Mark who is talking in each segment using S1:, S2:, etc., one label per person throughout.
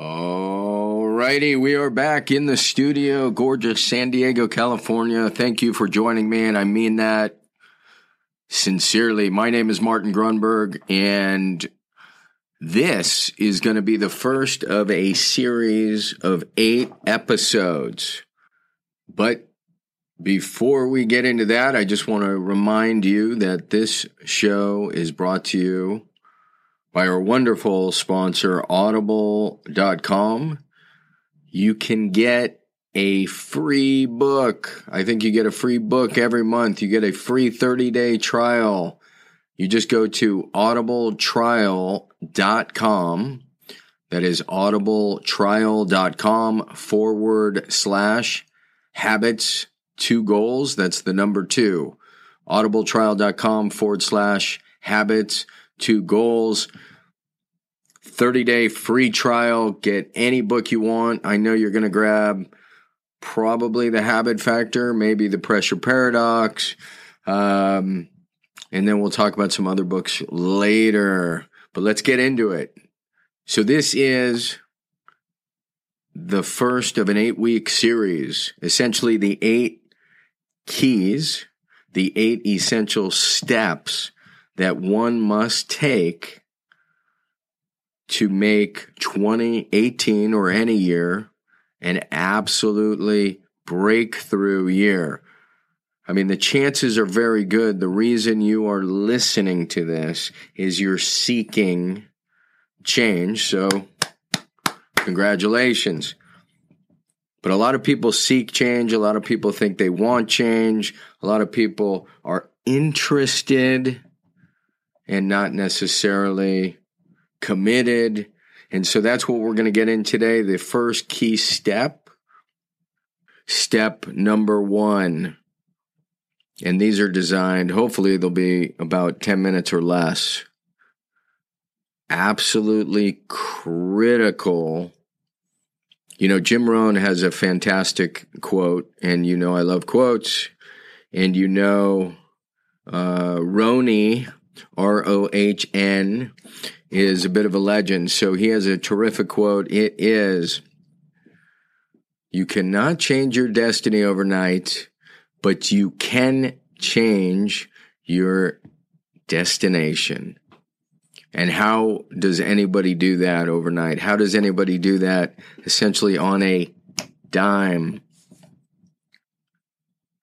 S1: Alrighty, we are back in the studio, gorgeous San Diego, California. Thank you for joining me, and I mean that sincerely. My name is Martin Grunberg, and this is going to be the first of a series of eight episodes. But before we get into that, I just want to remind you that this show is brought to you by our wonderful sponsor, audible.com. You can get a free book. I think you get a free book every month. You get a free 30 day trial. You just go to audibletrial.com. That is audibletrial.com forward slash habits two goals. That's the number two. audibletrial.com forward slash habits two goals. 30 day free trial. Get any book you want. I know you're going to grab probably the habit factor, maybe the pressure paradox. Um, and then we'll talk about some other books later. But let's get into it. So, this is the first of an eight week series, essentially, the eight keys, the eight essential steps that one must take to make 2018 or any year an absolutely breakthrough year. I mean, the chances are very good. The reason you are listening to this is you're seeking change. So, congratulations. But a lot of people seek change. A lot of people think they want change. A lot of people are interested and not necessarily committed. And so that's what we're going to get in today. The first key step, step number one. And these are designed, hopefully, they'll be about 10 minutes or less. Absolutely critical. You know, Jim Rohn has a fantastic quote, and you know I love quotes. And you know, uh, Roni, R O H N, is a bit of a legend. So he has a terrific quote. It is You cannot change your destiny overnight, but you can change your destination. And how does anybody do that overnight? How does anybody do that essentially on a dime?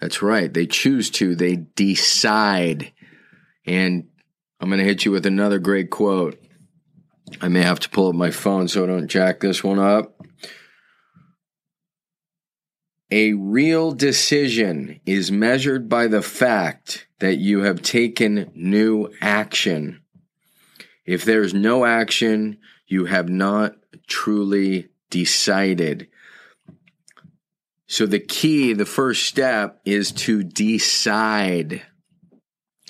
S1: That's right. They choose to, they decide. And I'm going to hit you with another great quote. I may have to pull up my phone so I don't jack this one up. A real decision is measured by the fact that you have taken new action. If there's no action, you have not truly decided. So the key, the first step is to decide.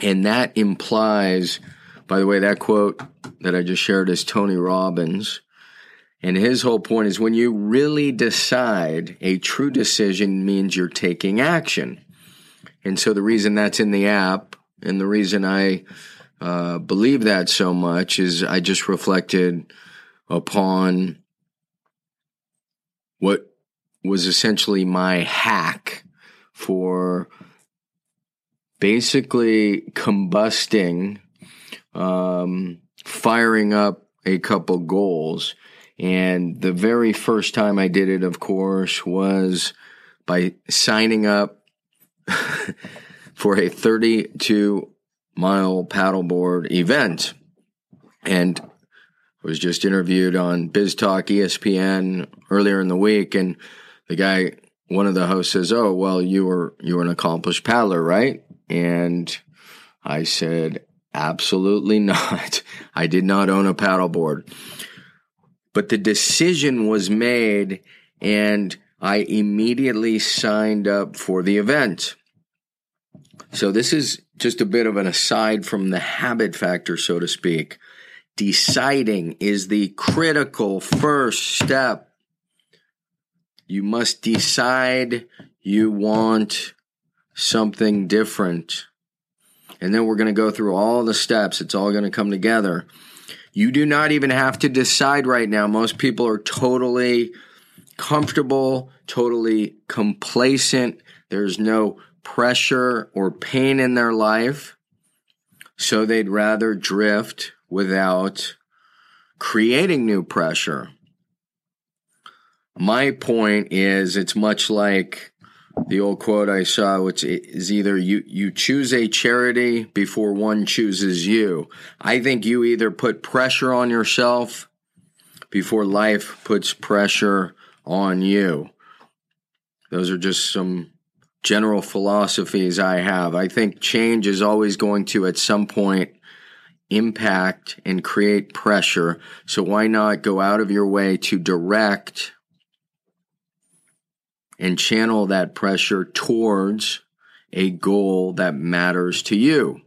S1: And that implies, by the way, that quote that I just shared is Tony Robbins. And his whole point is when you really decide, a true decision means you're taking action. And so the reason that's in the app and the reason I uh, believe that so much is I just reflected upon what was essentially my hack for basically combusting, um, firing up a couple goals. And the very first time I did it, of course, was by signing up for a 32 mile paddleboard event. And was just interviewed on Biz Talk ESPN earlier in the week. And the guy, one of the hosts says, "Oh, well, you were you were an accomplished paddler, right?" And I said, "Absolutely not. I did not own a paddleboard." But the decision was made, and I immediately signed up for the event. So this is just a bit of an aside from the habit factor, so to speak. Deciding is the critical first step you must decide you want something different. And then we're going to go through all the steps. It's all going to come together. You do not even have to decide right now. Most people are totally comfortable, totally complacent. There's no pressure or pain in their life. So they'd rather drift without creating new pressure. My point is, it's much like the old quote I saw, which is either you, you choose a charity before one chooses you. I think you either put pressure on yourself before life puts pressure on you. Those are just some general philosophies I have. I think change is always going to, at some point, impact and create pressure. So why not go out of your way to direct and channel that pressure towards a goal that matters to you?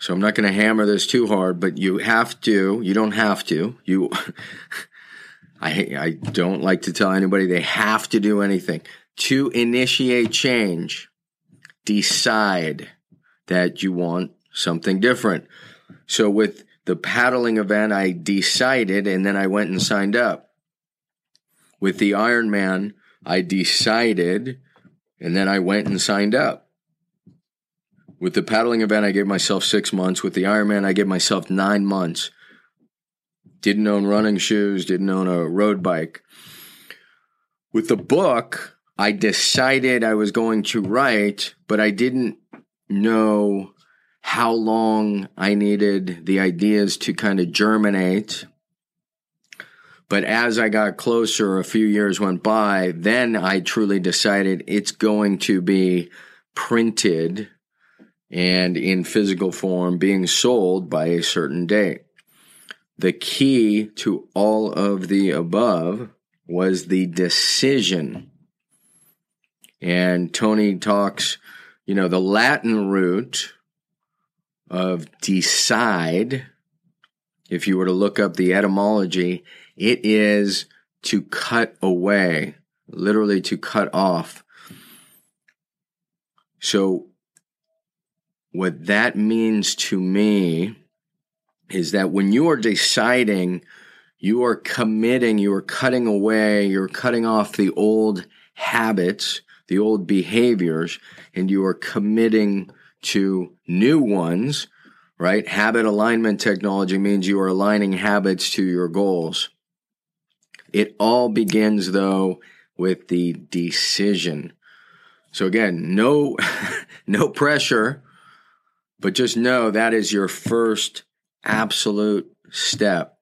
S1: So I'm not going to hammer this too hard, but you have to, you don't have to, you, I, I don't like to tell anybody they have to do anything. To initiate change, decide that you want something different. So with the paddling event, I decided and then I went and signed up. With the Ironman, I decided and then I went and signed up. With the paddling event, I gave myself six months. With the Ironman, I gave myself nine months. Didn't own running shoes, didn't own a road bike. With the book, I decided I was going to write, but I didn't know how long I needed the ideas to kind of germinate. But as I got closer, a few years went by, then I truly decided it's going to be printed and in physical form being sold by a certain date. The key to all of the above was the decision. And Tony talks, you know, the Latin root of decide, if you were to look up the etymology, it is to cut away, literally to cut off. So, what that means to me is that when you are deciding, you are committing, you are cutting away, you're cutting off the old habits, the old behaviors, and you are committing to new ones, right? Habit alignment technology means you are aligning habits to your goals. It all begins though with the decision. So again, no, no pressure, but just know that is your first absolute step.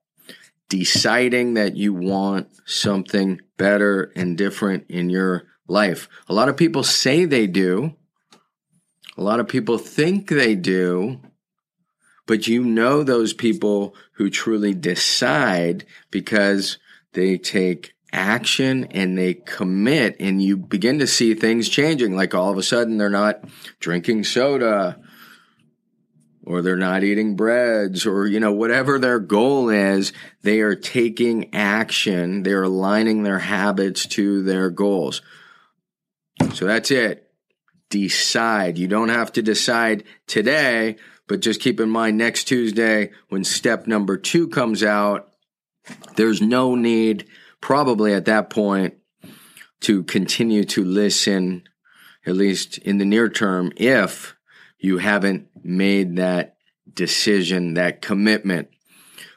S1: Deciding that you want something better and different in your life. A lot of people say they do. A lot of people think they do. But you know those people who truly decide because they take action and they commit and you begin to see things changing. Like all of a sudden they're not drinking soda or they're not eating breads or, you know, whatever their goal is, they are taking action. They're aligning their habits to their goals. So that's it. Decide. You don't have to decide today, but just keep in mind next Tuesday when step number two comes out, there's no need probably at that point to continue to listen, at least in the near term, if you haven't made that decision, that commitment.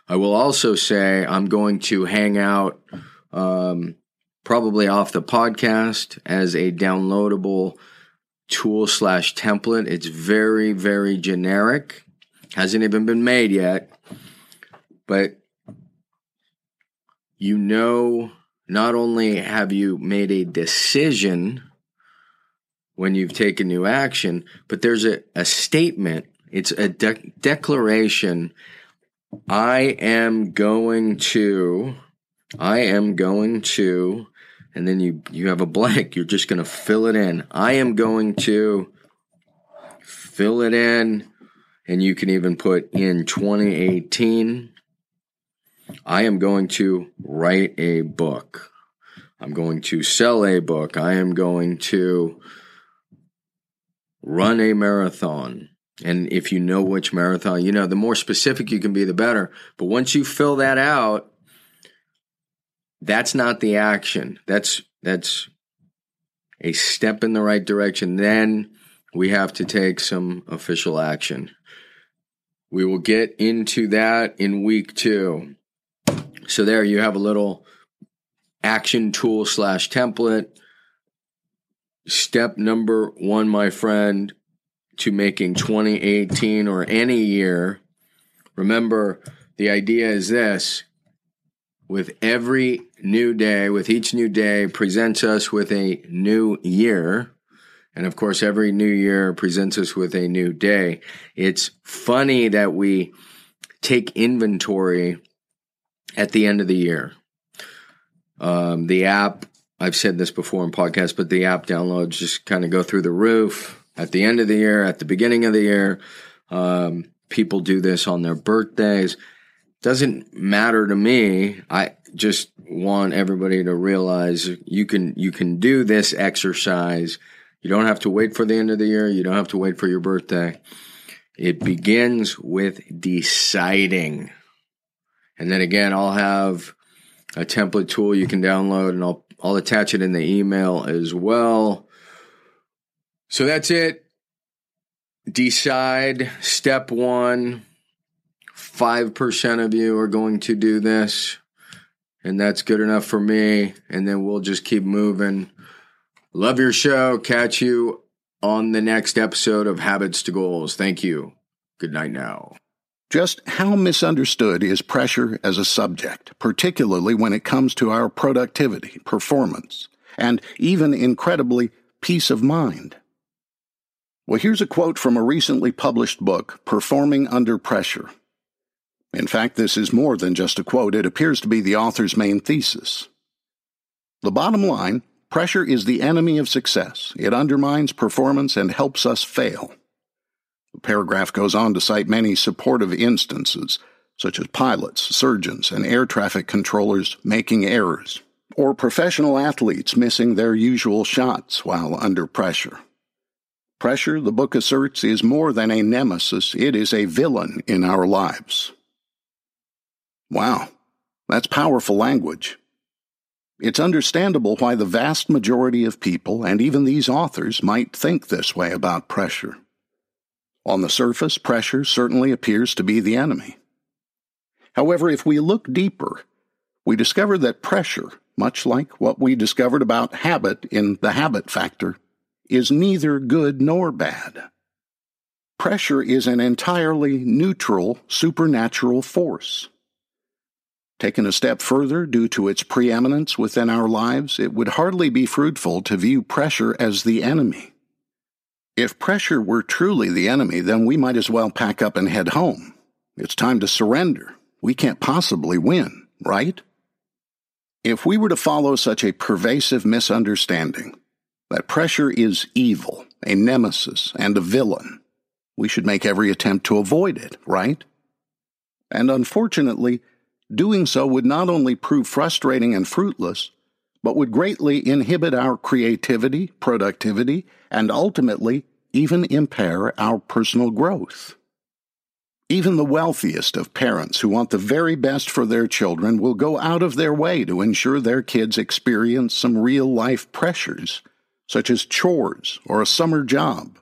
S1: I will also say I'm going to hang out um, probably off the podcast as a downloadable tool slash template. It's very, very generic. Hasn't even been made yet. But you know, not only have you made a decision when you've taken new action, but there's a, a statement, it's a de- declaration. I am going to, I am going to, and then you, you have a blank. You're just going to fill it in. I am going to fill it in. And you can even put in 2018. I am going to write a book. I'm going to sell a book. I am going to run a marathon. And if you know which marathon, you know, the more specific you can be, the better. But once you fill that out, that's not the action. That's that's a step in the right direction. Then we have to take some official action. We will get into that in week two. So there you have a little action tool slash template. Step number one, my friend, to making 2018 or any year. Remember, the idea is this with every new day, with each new day, presents us with a new year. And of course, every new year presents us with a new day. It's funny that we take inventory at the end of the year. Um, the app, I've said this before in podcasts, but the app downloads just kind of go through the roof at the end of the year, at the beginning of the year. Um, people do this on their birthdays. Doesn't matter to me. I just want everybody to realize you can you can do this exercise. You don't have to wait for the end of the year. You don't have to wait for your birthday. It begins with deciding. And then again, I'll have a template tool you can download and I'll I'll attach it in the email as well. So that's it. Decide step 1. 5% of you are going to do this and that's good enough for me and then we'll just keep moving. Love your show. Catch you on the next episode of Habits to Goals. Thank you. Good night now.
S2: Just how misunderstood is pressure as a subject, particularly when it comes to our productivity, performance, and even incredibly peace of mind? Well, here's a quote from a recently published book, Performing Under Pressure. In fact, this is more than just a quote, it appears to be the author's main thesis. The bottom line pressure is the enemy of success. It undermines performance and helps us fail. The paragraph goes on to cite many supportive instances, such as pilots, surgeons, and air traffic controllers making errors, or professional athletes missing their usual shots while under pressure. Pressure, the book asserts, is more than a nemesis, it is a villain in our lives. Wow, that's powerful language. It's understandable why the vast majority of people, and even these authors, might think this way about pressure. On the surface, pressure certainly appears to be the enemy. However, if we look deeper, we discover that pressure, much like what we discovered about habit in the habit factor, is neither good nor bad. Pressure is an entirely neutral, supernatural force. Taken a step further, due to its preeminence within our lives, it would hardly be fruitful to view pressure as the enemy. If pressure were truly the enemy, then we might as well pack up and head home. It's time to surrender. We can't possibly win, right? If we were to follow such a pervasive misunderstanding that pressure is evil, a nemesis, and a villain, we should make every attempt to avoid it, right? And unfortunately, doing so would not only prove frustrating and fruitless, but would greatly inhibit our creativity, productivity, and ultimately even impair our personal growth. Even the wealthiest of parents who want the very best for their children will go out of their way to ensure their kids experience some real life pressures, such as chores or a summer job,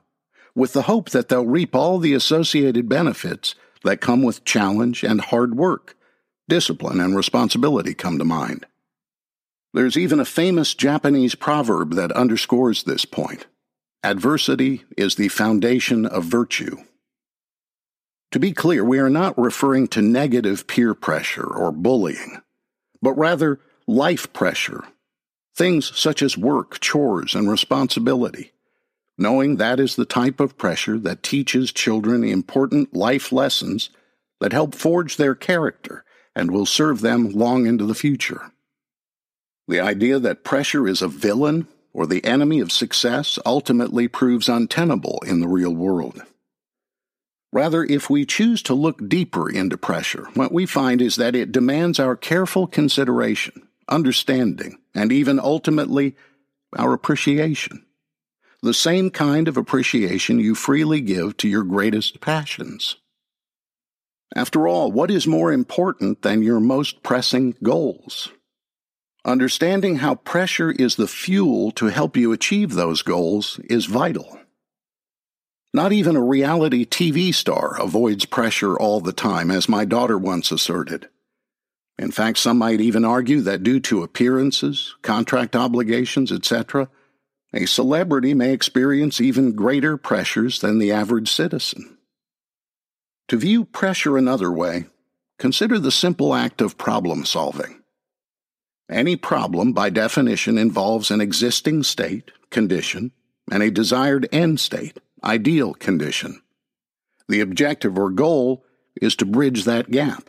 S2: with the hope that they'll reap all the associated benefits that come with challenge and hard work. Discipline and responsibility come to mind. There's even a famous Japanese proverb that underscores this point. Adversity is the foundation of virtue. To be clear, we are not referring to negative peer pressure or bullying, but rather life pressure, things such as work, chores, and responsibility, knowing that is the type of pressure that teaches children important life lessons that help forge their character and will serve them long into the future. The idea that pressure is a villain or the enemy of success ultimately proves untenable in the real world. Rather, if we choose to look deeper into pressure, what we find is that it demands our careful consideration, understanding, and even ultimately our appreciation. the same kind of appreciation you freely give to your greatest passions. After all, what is more important than your most pressing goals? Understanding how pressure is the fuel to help you achieve those goals is vital. Not even a reality TV star avoids pressure all the time, as my daughter once asserted. In fact, some might even argue that due to appearances, contract obligations, etc., a celebrity may experience even greater pressures than the average citizen. To view pressure another way, consider the simple act of problem solving. Any problem, by definition, involves an existing state, condition, and a desired end state, ideal condition. The objective or goal is to bridge that gap.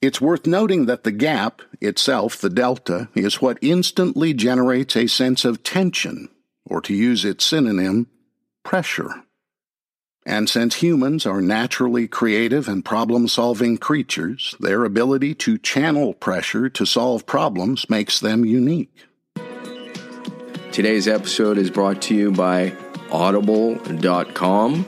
S2: It's worth noting that the gap, itself, the delta, is what instantly generates a sense of tension, or to use its synonym, pressure. And since humans are naturally creative and problem solving creatures, their ability to channel pressure to solve problems makes them unique.
S1: Today's episode is brought to you by Audible.com.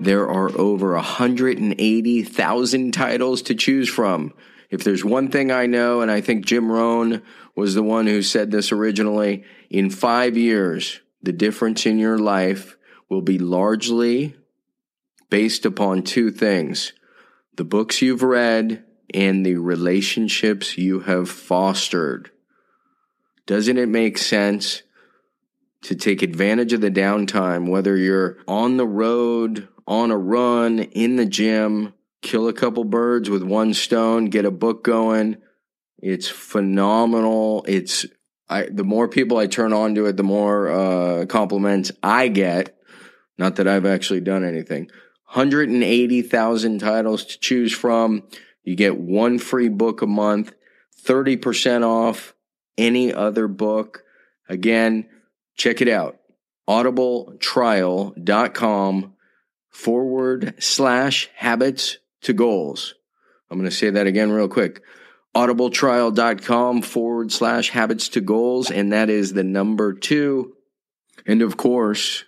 S1: There are over 180,000 titles to choose from. If there's one thing I know, and I think Jim Rohn was the one who said this originally, in five years, the difference in your life will be largely based upon two things the books you've read and the relationships you have fostered. Doesn't it make sense to take advantage of the downtime, whether you're on the road on a run in the gym, kill a couple birds with one stone, get a book going. It's phenomenal. It's I the more people I turn on to it, the more uh, compliments I get. Not that I've actually done anything. 180,000 titles to choose from. You get one free book a month, 30% off any other book. Again, check it out. audibletrial.com forward slash habits to goals. I'm going to say that again real quick. Audibletrial.com forward slash habits to goals. And that is the number two. And of course,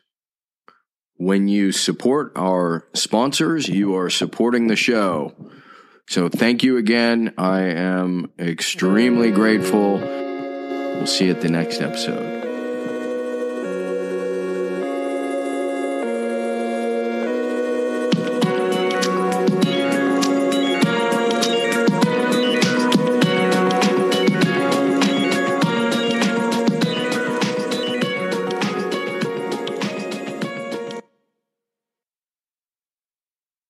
S1: when you support our sponsors, you are supporting the show. So thank you again. I am extremely grateful. We'll see you at the next episode.